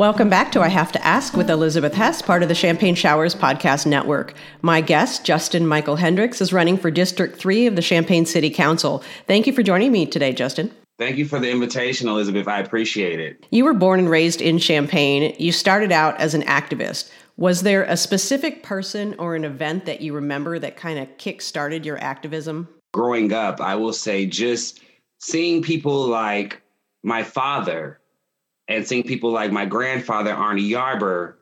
Welcome back to I Have to Ask with Elizabeth Hess, part of the Champagne Showers Podcast Network. My guest, Justin Michael Hendricks, is running for District 3 of the Champaign City Council. Thank you for joining me today, Justin. Thank you for the invitation, Elizabeth. I appreciate it. You were born and raised in Champaign. You started out as an activist. Was there a specific person or an event that you remember that kind of kick started your activism? Growing up, I will say just seeing people like my father and seeing people like my grandfather, Arnie Yarber,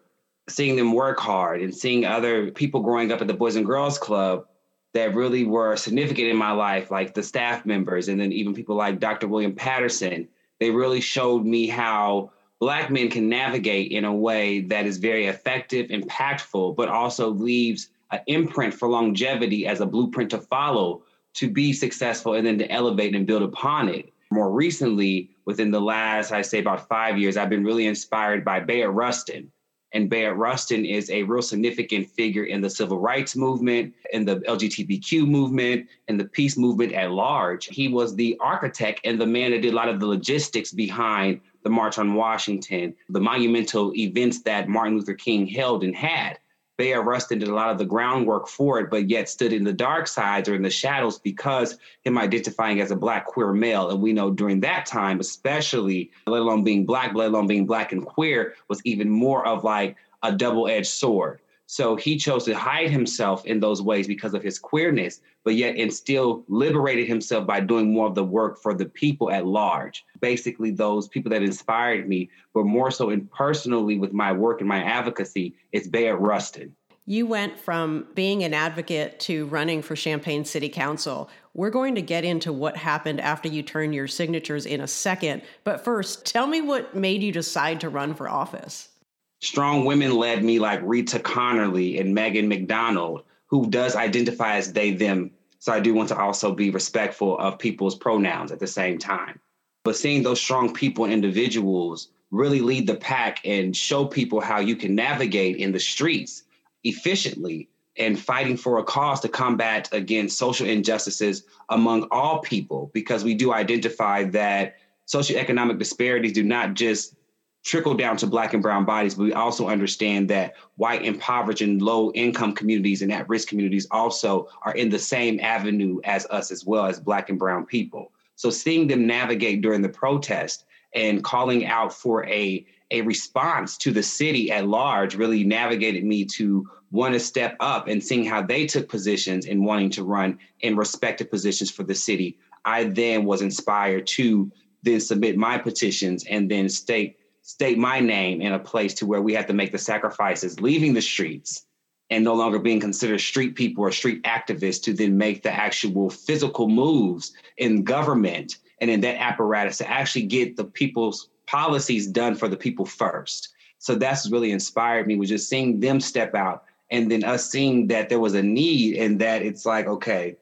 seeing them work hard and seeing other people growing up at the Boys and Girls Club that really were significant in my life, like the staff members, and then even people like Dr. William Patterson, they really showed me how Black men can navigate in a way that is very effective, impactful, but also leaves an imprint for longevity as a blueprint to follow to be successful and then to elevate and build upon it. More recently, within the last, I say about five years, I've been really inspired by Bayard Rustin. And Bayard Rustin is a real significant figure in the civil rights movement, in the LGBTQ movement, and the peace movement at large. He was the architect and the man that did a lot of the logistics behind the March on Washington, the monumental events that Martin Luther King held and had. Bayard Rustin did a lot of the groundwork for it, but yet stood in the dark sides or in the shadows because him identifying as a black queer male. And we know during that time, especially, let alone being black, let alone being black and queer, was even more of like a double-edged sword. So he chose to hide himself in those ways because of his queerness, but yet and still liberated himself by doing more of the work for the people at large. Basically, those people that inspired me, but more so in personally with my work and my advocacy, it's Bayard Rustin. You went from being an advocate to running for Champaign City Council. We're going to get into what happened after you turned your signatures in a second. But first, tell me what made you decide to run for office strong women led me like Rita Connerly and Megan McDonald, who does identify as they, them. So I do want to also be respectful of people's pronouns at the same time. But seeing those strong people and individuals really lead the pack and show people how you can navigate in the streets efficiently and fighting for a cause to combat against social injustices among all people, because we do identify that socioeconomic disparities do not just trickle down to black and brown bodies, but we also understand that white, impoverished, and low income communities and at risk communities also are in the same avenue as us, as well as black and brown people. So seeing them navigate during the protest and calling out for a a response to the city at large really navigated me to want to step up and seeing how they took positions and wanting to run in respective positions for the city. I then was inspired to then submit my petitions and then state state my name in a place to where we have to make the sacrifices, leaving the streets and no longer being considered street people or street activists to then make the actual physical moves in government and in that apparatus to actually get the people's policies done for the people first. So that's really inspired me was just seeing them step out and then us seeing that there was a need and that it's like, okay,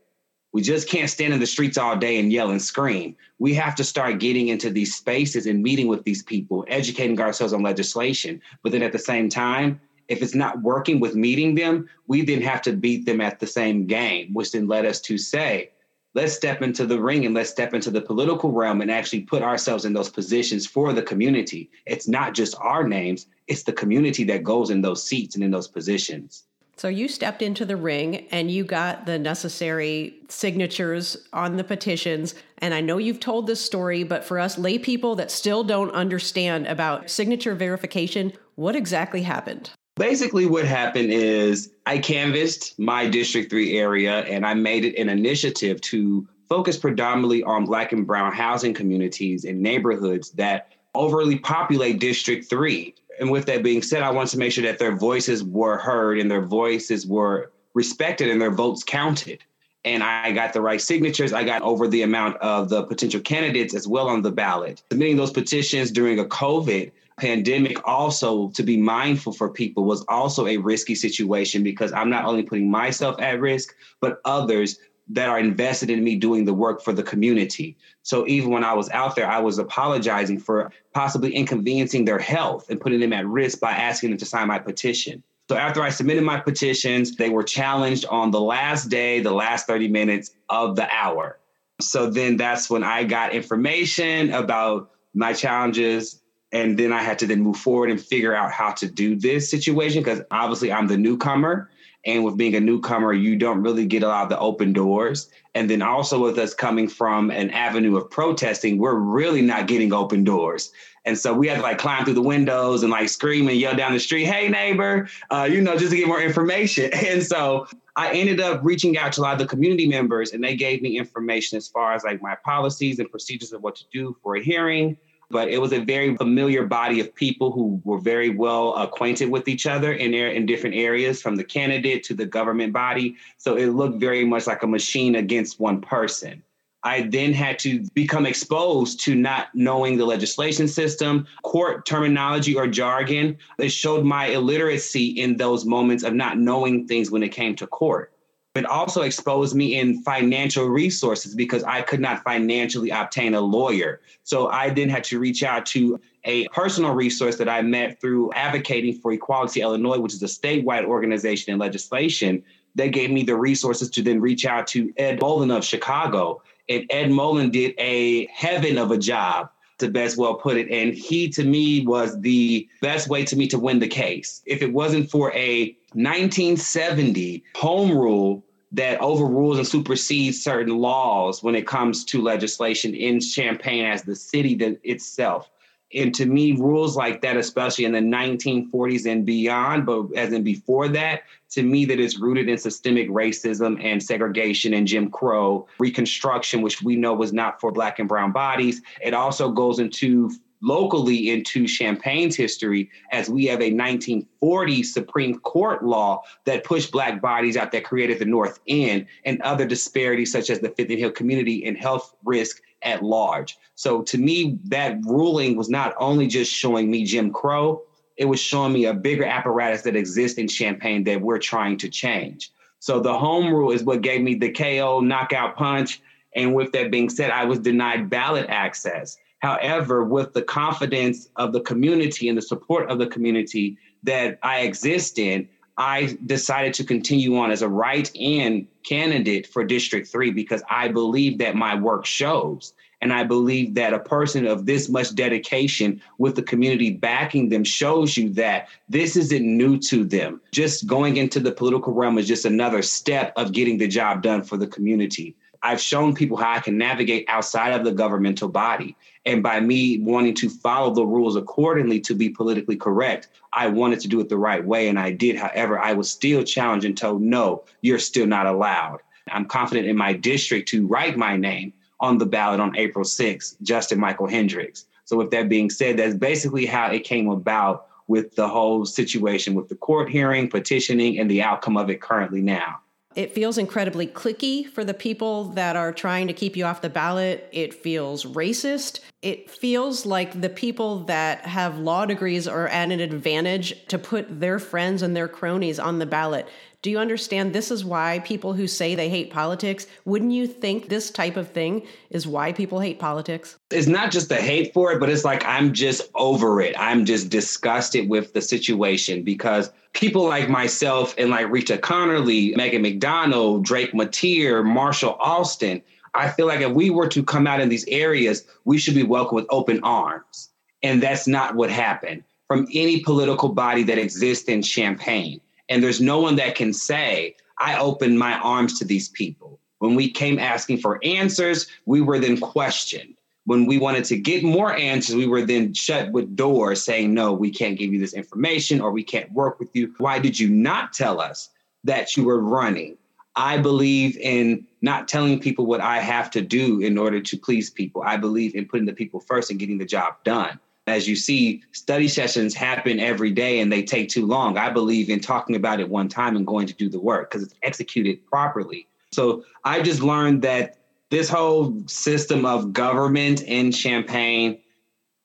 we just can't stand in the streets all day and yell and scream. We have to start getting into these spaces and meeting with these people, educating ourselves on legislation. But then at the same time, if it's not working with meeting them, we then have to beat them at the same game, which then led us to say, let's step into the ring and let's step into the political realm and actually put ourselves in those positions for the community. It's not just our names, it's the community that goes in those seats and in those positions. So you stepped into the ring and you got the necessary signatures on the petitions. And I know you've told this story, but for us lay people that still don't understand about signature verification, what exactly happened? Basically, what happened is I canvassed my District 3 area and I made it an initiative to focus predominantly on Black and Brown housing communities and neighborhoods that overly populate District 3 and with that being said, I want to make sure that their voices were heard and their voices were respected and their votes counted. And I got the right signatures. I got over the amount of the potential candidates as well on the ballot. Submitting those petitions during a COVID pandemic, also to be mindful for people, was also a risky situation because I'm not only putting myself at risk, but others that are invested in me doing the work for the community. So even when I was out there, I was apologizing for possibly inconveniencing their health and putting them at risk by asking them to sign my petition. So after I submitted my petitions, they were challenged on the last day, the last 30 minutes of the hour. So then that's when I got information about my challenges And then I had to then move forward and figure out how to do this situation because obviously I'm the newcomer. And with being a newcomer, you don't really get a lot of the open doors. And then also with us coming from an avenue of protesting, we're really not getting open doors. And so we had to like climb through the windows and like scream and yell down the street, hey, neighbor, uh, you know, just to get more information. And so I ended up reaching out to a lot of the community members and they gave me information as far as like my policies and procedures of what to do for a hearing but it was a very familiar body of people who were very well acquainted with each other in their, in different areas from the candidate to the government body so it looked very much like a machine against one person I then had to become exposed to not knowing the legislation system, court terminology or jargon. It showed my illiteracy in those moments of not knowing things when it came to court. It also exposed me in financial resources because I could not financially obtain a lawyer. So I then had to reach out to a personal resource that I met through advocating for Equality Illinois, which is a statewide organization and legislation that gave me the resources to then reach out to Ed Mullen of Chicago. And Ed Mullen did a heaven of a job to best well put it. And he, to me, was the best way to me to win the case. If it wasn't for a 1970 home rule that overrules and supersedes certain laws when it comes to legislation in Champaign as the city that itself. And to me, rules like that, especially in the 1940s and beyond, but as in before that, to me, that is rooted in systemic racism and segregation and Jim Crow, Reconstruction, which we know was not for Black and Brown bodies. It also goes into locally into Champaign's history as we have a 1940 Supreme Court law that pushed Black bodies out that created the North End and other disparities such as the Fifth and Hill community and health risk at large. So to me, that ruling was not only just showing me Jim Crow, it was showing me a bigger apparatus that exists in Champaign that we're trying to change. So the home rule is what gave me the KO knockout punch. And with that being said, I was denied ballot access. However, with the confidence of the community and the support of the community that I exist in, I decided to continue on as a write in candidate for District 3 because I believe that my work shows. And I believe that a person of this much dedication with the community backing them shows you that this isn't new to them. Just going into the political realm is just another step of getting the job done for the community. I've shown people how I can navigate outside of the governmental body. And by me wanting to follow the rules accordingly to be politically correct, I wanted to do it the right way. And I did. However, I was still challenged and told, no, you're still not allowed. I'm confident in my district to write my name on the ballot on April 6th, Justin Michael Hendricks. So, with that being said, that's basically how it came about with the whole situation with the court hearing, petitioning, and the outcome of it currently now. It feels incredibly cliquey for the people that are trying to keep you off the ballot. It feels racist. It feels like the people that have law degrees are at an advantage to put their friends and their cronies on the ballot. Do you understand this is why people who say they hate politics, wouldn't you think this type of thing is why people hate politics? It's not just the hate for it, but it's like I'm just over it. I'm just disgusted with the situation because people like myself and like Rita Connerly, Megan McDonald, Drake Matier, Marshall Alston, I feel like if we were to come out in these areas, we should be welcomed with open arms. And that's not what happened from any political body that exists in Champaign. And there's no one that can say, I opened my arms to these people. When we came asking for answers, we were then questioned. When we wanted to get more answers, we were then shut with doors saying, no, we can't give you this information or we can't work with you. Why did you not tell us that you were running? I believe in not telling people what I have to do in order to please people. I believe in putting the people first and getting the job done as you see, study sessions happen every day and they take too long. I believe in talking about it one time and going to do the work because it's executed properly. So I just learned that this whole system of government in Champaign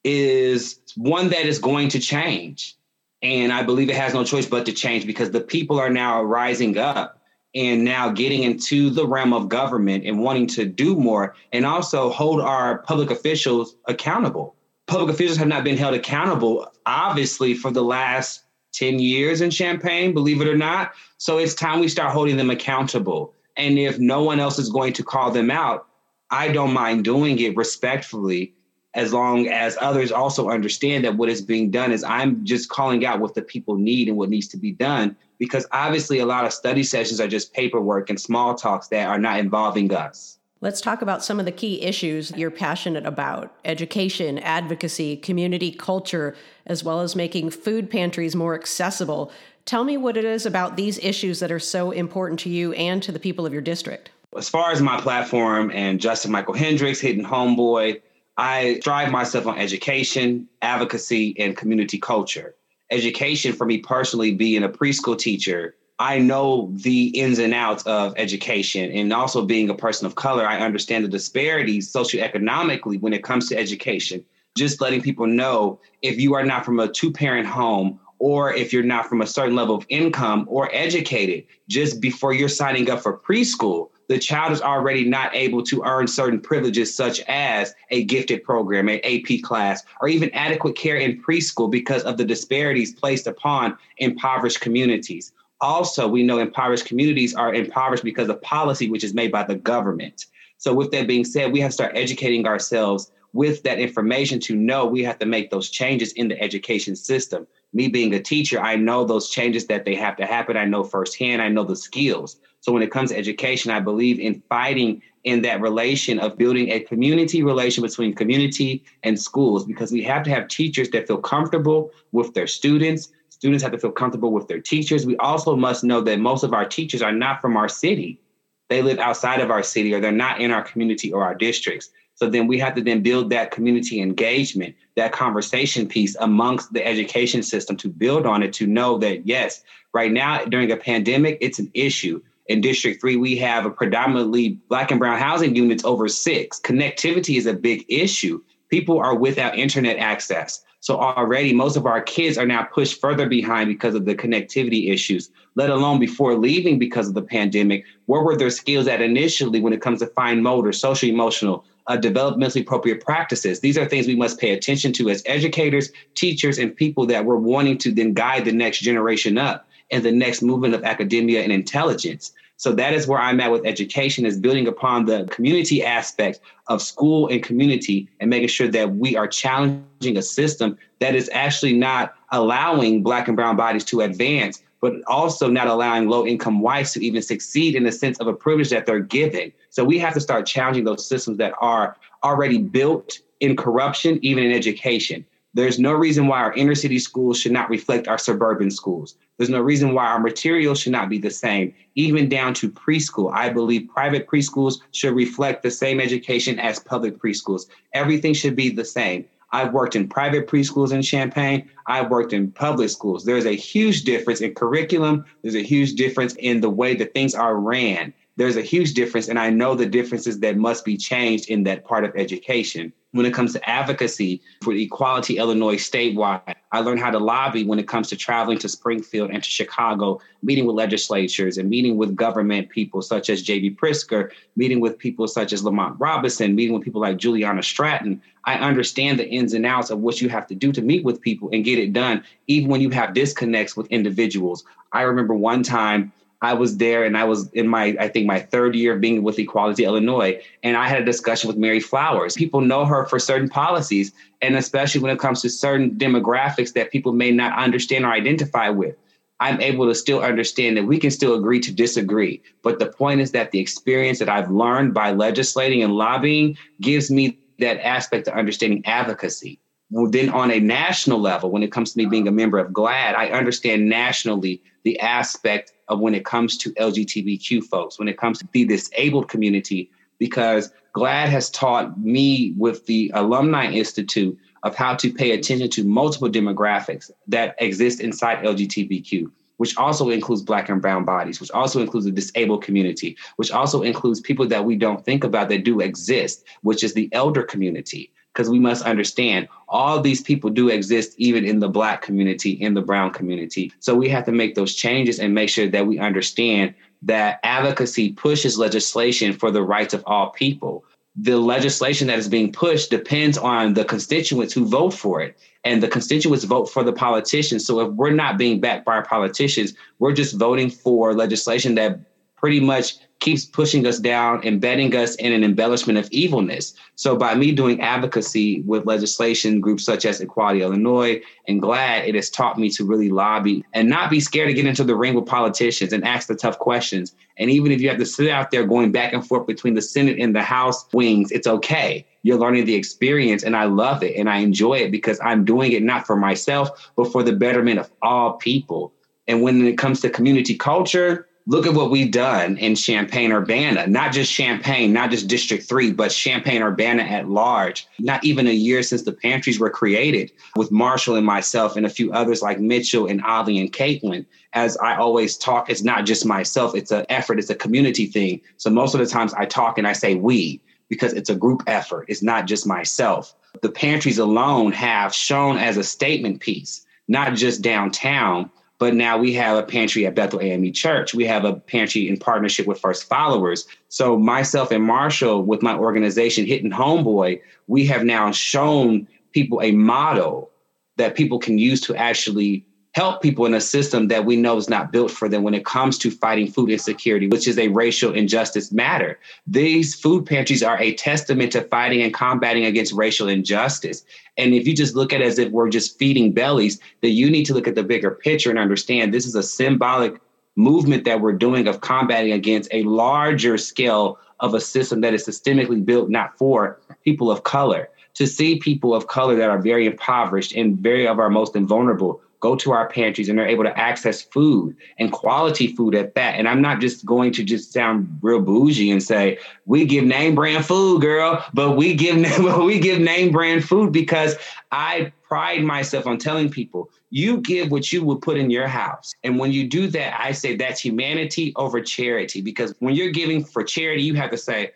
is one that is going to change. And I believe it has no choice but to change because the people are now rising up and now getting into the realm of government and wanting to do more and also hold our public officials accountable public officials have not been held accountable, obviously, for the last 10 years in Champaign, believe it or not. So it's time we start holding them accountable. And if no one else is going to call them out, I don't mind doing it respectfully as long as others also understand that what is being done is I'm just calling out what the people need and what needs to be done. Because obviously, a lot of study sessions are just paperwork and small talks that are not involving us. Let's talk about some of the key issues you're passionate about education, advocacy, community culture, as well as making food pantries more accessible. Tell me what it is about these issues that are so important to you and to the people of your district. As far as my platform and Justin Michael Hendricks, Hidden Homeboy, I drive myself on education, advocacy, and community culture. Education, for me personally, being a preschool teacher, I know the ins and outs of education. And also being a person of color, I understand the disparities socioeconomically when it comes to education. Just letting people know if you are not from a two parent home or if you're not from a certain level of income or educated, just before you're signing up for preschool, the child is already not able to earn certain privileges, such as a gifted program, an AP class, or even adequate care in preschool because of the disparities placed upon impoverished communities. Also, we know impoverished communities are impoverished because of policy which is made by the government. So, with that being said, we have to start educating ourselves with that information to know we have to make those changes in the education system. Me being a teacher, I know those changes that they have to happen. I know firsthand, I know the skills. So when it comes to education, I believe in fighting in that relation of building a community relation between community and schools because we have to have teachers that feel comfortable with their students. Students have to feel comfortable with their teachers. We also must know that most of our teachers are not from our city. They live outside of our city or they're not in our community or our districts. So then we have to then build that community engagement, that conversation piece amongst the education system to build on it to know that yes, right now during a pandemic, it's an issue in District 3, we have a predominantly Black and Brown housing units over six. Connectivity is a big issue. People are without internet access. So already most of our kids are now pushed further behind because of the connectivity issues, let alone before leaving because of the pandemic. Where were their skills at initially when it comes to fine motor, social emotional, uh, developmentally appropriate practices? These are things we must pay attention to as educators, teachers, and people that we're wanting to then guide the next generation up and the next movement of academia and intelligence. So that is where I'm at with education is building upon the community aspect of school and community and making sure that we are challenging a system that is actually not allowing black and brown bodies to advance, but also not allowing low income whites to even succeed in the sense of a privilege that they're given. So we have to start challenging those systems that are already built in corruption, even in education. There's no reason why our inner city schools should not reflect our suburban schools. There's no reason why our materials should not be the same, even down to preschool. I believe private preschools should reflect the same education as public preschools. Everything should be the same. I've worked in private preschools in Champaign. I've worked in public schools. There's a huge difference in curriculum. There's a huge difference in the way that things are ran. There's a huge difference, and I know the differences that must be changed in that part of education when it comes to advocacy for Equality Illinois statewide. I learned how to lobby when it comes to traveling to Springfield and to Chicago, meeting with legislatures and meeting with government people such as J.B. Pritzker, meeting with people such as Lamont Robinson, meeting with people like Juliana Stratton. I understand the ins and outs of what you have to do to meet with people and get it done, even when you have disconnects with individuals. I remember one time I was there and I was in my, I think my third year of being with Equality Illinois. And I had a discussion with Mary Flowers. People know her for certain policies, and especially when it comes to certain demographics that people may not understand or identify with. I'm able to still understand that we can still agree to disagree. But the point is that the experience that I've learned by legislating and lobbying gives me that aspect of understanding advocacy. Well, then on a national level, when it comes to me being a member of GLAAD, I understand nationally the aspect of when it comes to LGBTQ folks, when it comes to the disabled community, because GLAAD has taught me with the Alumni Institute of how to pay attention to multiple demographics that exist inside LGBTQ, which also includes Black and Brown bodies, which also includes the disabled community, which also includes people that we don't think about that do exist, which is the elder community because we must understand all these people do exist even in the black community in the brown community. So we have to make those changes and make sure that we understand that advocacy pushes legislation for the rights of all people. The legislation that is being pushed depends on the constituents who vote for it and the constituents vote for the politicians. So if we're not being backed by our politicians we're just voting for legislation that pretty much keeps pushing us down, embedding us in an embellishment of evilness. So by me doing advocacy with legislation groups such as Equality Illinois and GLAAD, it has taught me to really lobby and not be scared to get into the ring with politicians and ask the tough questions. And even if you have to sit out there going back and forth between the Senate and the House wings, it's okay. You're learning the experience, and I love it and I enjoy it because I'm doing it not for myself, but for the betterment of all people. And when it comes to community culture, look at what we've done in Champaign Urbana, not just Champaign, not just District 3, but Champaign Urbana at large. Not even a year since the pantries were created, with Marshall and myself and a few others like Mitchell and Ollie and Caitlin. As I always talk, it's not just myself, it's an effort, it's a community thing. So most of the times I talk and I say we because it's a group effort, it's not just myself. The pantries alone have shown as a statement piece, not just downtown, but now we have a pantry at Bethel AME Church. We have a pantry in partnership with First Followers. So myself and Marshall, with my organization Hitting Homeboy, we have now shown people a model that people can use to actually help people in a system that we know is not built for them when it comes to fighting food insecurity, which is a racial injustice matter. These food pantries are a testament to fighting and combating against racial injustice. And if you just look at it as if we're just feeding bellies, then you need to look at the bigger picture and understand this is a symbolic movement that we're doing of combating against a larger scale of a system that is systemically built not for people of color. To see people of color that are very impoverished and very of our most vulnerable go to our pantries and they're able to access food and quality food at that. And I'm not just going to just sound real bougie and say we give name brand food, girl, but we give we give name brand food because I pride myself on telling people you give what you would put in your house. And when you do that, I say that's humanity over charity because when you're giving for charity, you have to say,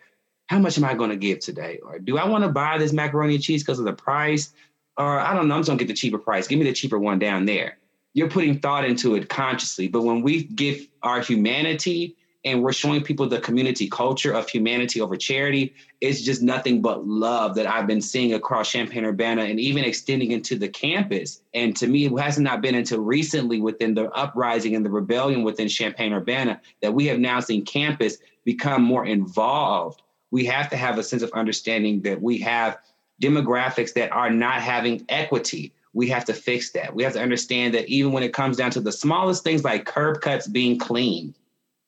how much am I going to give today? Or do I want to buy this macaroni and cheese because of the price? Or I don't know, I'm just gonna get the cheaper price. Give me the cheaper one down there. You're putting thought into it consciously. But when we give our humanity and we're showing people the community culture of humanity over charity, it's just nothing but love that I've been seeing across Champaign Urbana and even extending into the campus. And to me, it hasn't not been until recently within the uprising and the rebellion within Champaign Urbana that we have now seen campus become more involved. We have to have a sense of understanding that we have demographics that are not having equity. We have to fix that. We have to understand that even when it comes down to the smallest things like curb cuts being cleaned,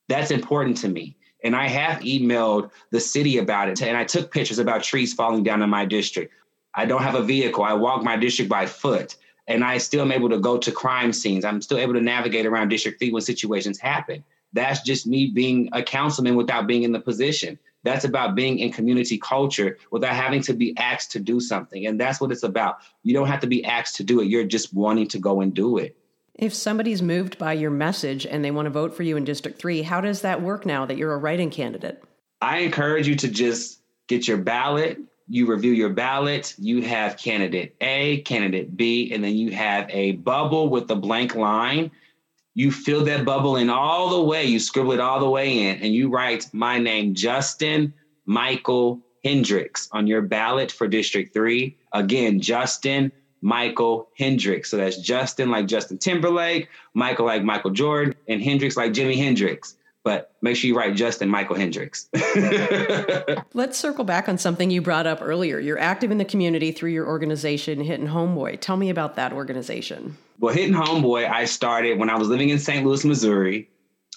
that's important to me. And I have emailed the city about it. And I took pictures about trees falling down in my district. I don't have a vehicle. I walk my district by foot. And I still am able to go to crime scenes. I'm still able to navigate around District 3 when situations happen. That's just me being a councilman without being in the position. That's about being in community culture without having to be asked to do something. And that's what it's about. You don't have to be asked to do it, you're just wanting to go and do it. If somebody's moved by your message and they want to vote for you in District 3, how does that work now that you're a writing candidate? I encourage you to just get your ballot. You review your ballot. You have candidate A, candidate B, and then you have a bubble with a blank line you fill that bubble in all the way, you scribble it all the way in, and you write my name, Justin Michael Hendricks, on your ballot for District 3. Again, Justin Michael Hendricks. So that's Justin like Justin Timberlake, Michael like Michael Jordan, and Hendricks like Jimi Hendrix but make sure you write Justin Michael Hendricks. Let's circle back on something you brought up earlier. You're active in the community through your organization, Hitting Homeboy. Tell me about that organization. Well, Hitting Homeboy, I started when I was living in St. Louis, Missouri,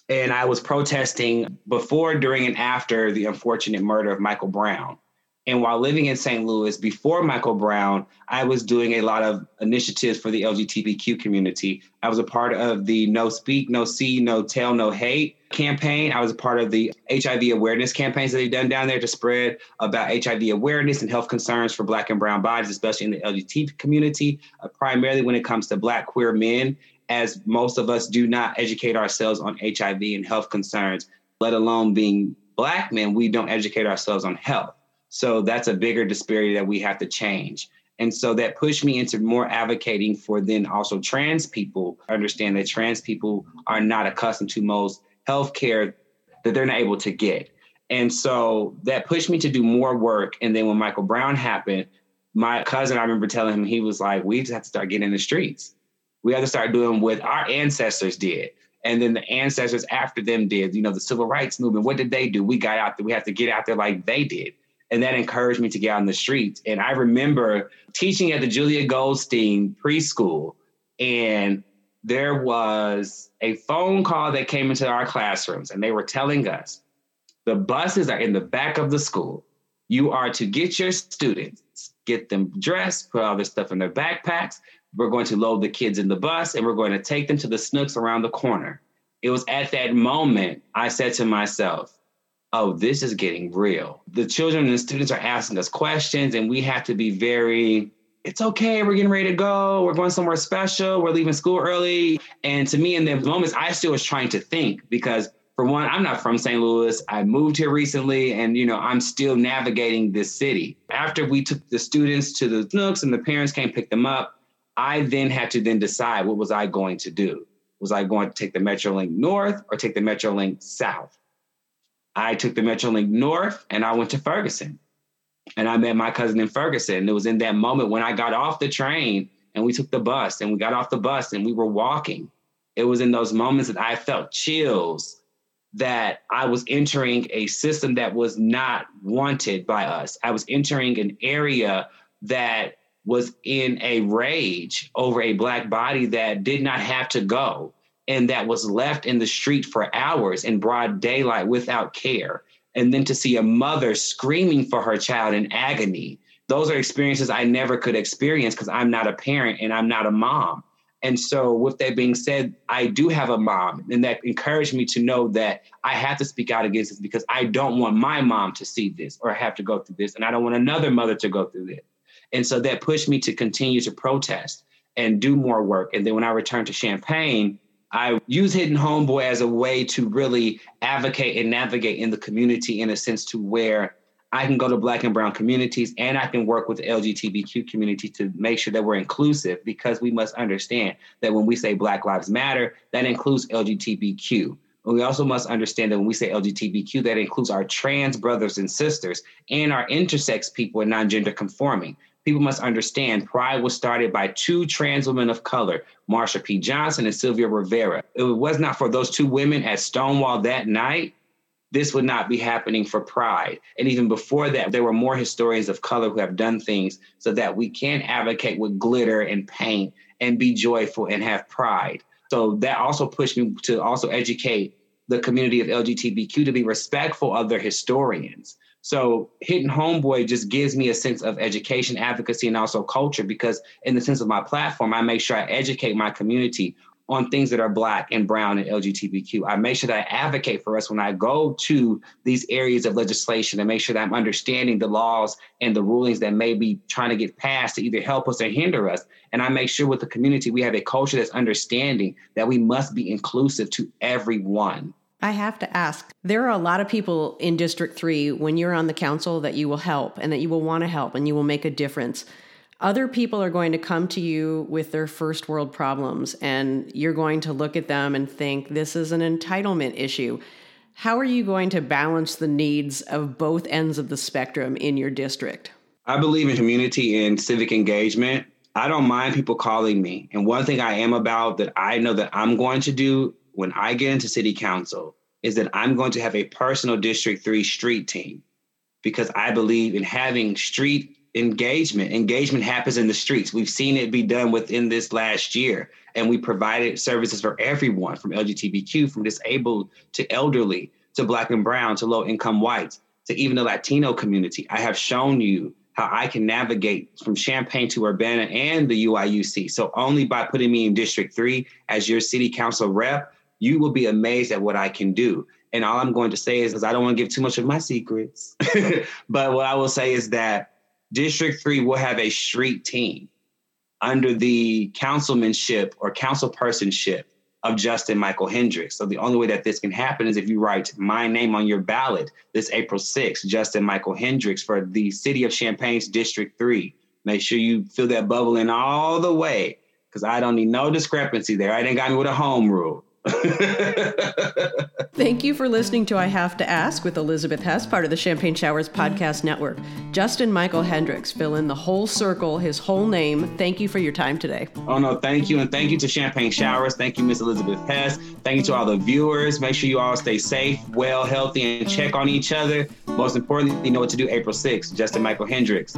and I was protesting before, during, and after the unfortunate murder of Michael Brown. And while living in St. Louis before Michael Brown, I was doing a lot of initiatives for the LGBTQ community. I was a part of the No Speak, No See, No Tell, No Hate campaign. I was a part of the HIV awareness campaigns that they've done down there to spread about HIV awareness and health concerns for Black and Brown bodies, especially in the LGBT community, uh, primarily when it comes to Black queer men, as most of us do not educate ourselves on HIV and health concerns, let alone being Black men, we don't educate ourselves on health. So that's a bigger disparity that we have to change. And so that pushed me into more advocating for then also trans people. Understand that trans people are not accustomed to most health care that they're not able to get. And so that pushed me to do more work. And then when Michael Brown happened, my cousin, I remember telling him, he was like, we just have to start getting in the streets. We have to start doing what our ancestors did. And then the ancestors after them did, you know, the civil rights movement. What did they do? We got out there. We have to get out there like they did. And that encouraged me to get out in the streets. And I remember teaching at the Julia Goldstein preschool. And there was a phone call that came into our classrooms, and they were telling us the buses are in the back of the school. You are to get your students, get them dressed, put all their stuff in their backpacks. We're going to load the kids in the bus and we're going to take them to the snooks around the corner. It was at that moment I said to myself, oh, this is getting real. The children and the students are asking us questions, and we have to be very, it's okay, we're getting ready to go, we're going somewhere special, we're leaving school early. And to me, in the moments, I still was trying to think because for one, I'm not from St. Louis. I moved here recently and you know, I'm still navigating this city. After we took the students to the nooks and the parents came pick them up, I then had to then decide what was I going to do? Was I going to take the Metrolink North or take the Metrolink South? I took the Metrolink North and I went to Ferguson. And I met my cousin in Ferguson. And it was in that moment when I got off the train and we took the bus and we got off the bus and we were walking. It was in those moments that I felt chills that I was entering a system that was not wanted by us. I was entering an area that was in a rage over a black body that did not have to go and that was left in the street for hours in broad daylight without care. And then to see a mother screaming for her child in agony. Those are experiences I never could experience because I'm not a parent and I'm not a mom. And so, with that being said, I do have a mom, and that encouraged me to know that I have to speak out against this because I don't want my mom to see this or have to go through this, and I don't want another mother to go through this. And so that pushed me to continue to protest and do more work. And then when I returned to Champaign, I use Hidden Homeboy as a way to really advocate and navigate in the community in a sense to where I can go to Black and Brown communities and I can work with the LGBTQ community to make sure that we're inclusive because we must understand that when we say Black Lives Matter, that includes LGBTQ. And we also must understand that when we say LGBTQ, that includes our trans brothers and sisters and our intersex people and non gender conforming people must understand Pride was started by two trans women of color, Marsha P. Johnson and Sylvia Rivera. If It was not for those two women at Stonewall that night. This would not be happening for Pride. And even before that, there were more historians of color who have done things so that we can advocate with glitter and paint and be joyful and have pride. So that also pushed me to also educate the community of LGBTQ to be respectful of their historians. So Hidden Homeboy just gives me a sense of education, advocacy, and also culture because in the sense of my platform, I make sure I educate my community on things that are black and brown and LGBTQ. I make sure that I advocate for us when I go to these areas of legislation and make sure that I'm understanding the laws and the rulings that may be trying to get passed to either help us or hinder us. And I make sure with the community we have a culture that's understanding that we must be inclusive to everyone. I have to ask there are a lot of people in District 3 when you're on the council that you will help and that you will want to help and you will make a difference. Other people are going to come to you with their first world problems, and you're going to look at them and think this is an entitlement issue. How are you going to balance the needs of both ends of the spectrum in your district? I believe in community and civic engagement. I don't mind people calling me. And one thing I am about that I know that I'm going to do when I get into city council is that I'm going to have a personal District 3 street team because I believe in having street engagement. Engagement happens in the streets. We've seen it be done within this last year. And we provided services for everyone from LGBTQ, from disabled to elderly, to black and brown, to low income whites, to even the Latino community. I have shown you how I can navigate from Champaign to Urbana and the UIUC. So only by putting me in District 3 as your city council rep, you will be amazed at what I can do. And all I'm going to say is, because I don't want to give too much of my secrets, but what I will say is that District 3 will have a street team under the councilmanship or councilpersonship of Justin Michael Hendricks. So the only way that this can happen is if you write my name on your ballot this April 6th, Justin Michael Hendricks for the city of Champaign's District 3. Make sure you fill that bubble in all the way because I don't need no discrepancy there. I didn't got me with a home rule. Thank you for listening to I Have to Ask with Elizabeth Hess, part of the Champagne Showers Podcast Network. Justin Michael Hendricks, fill in the whole circle, his whole name. Thank you for your time today. Oh, no, thank you. And thank you to Champagne Showers. Thank you, Miss Elizabeth Hess. Thank you to all the viewers. Make sure you all stay safe, well, healthy, and check on each other. Most importantly, you know what to do April 6th. Justin Michael Hendricks.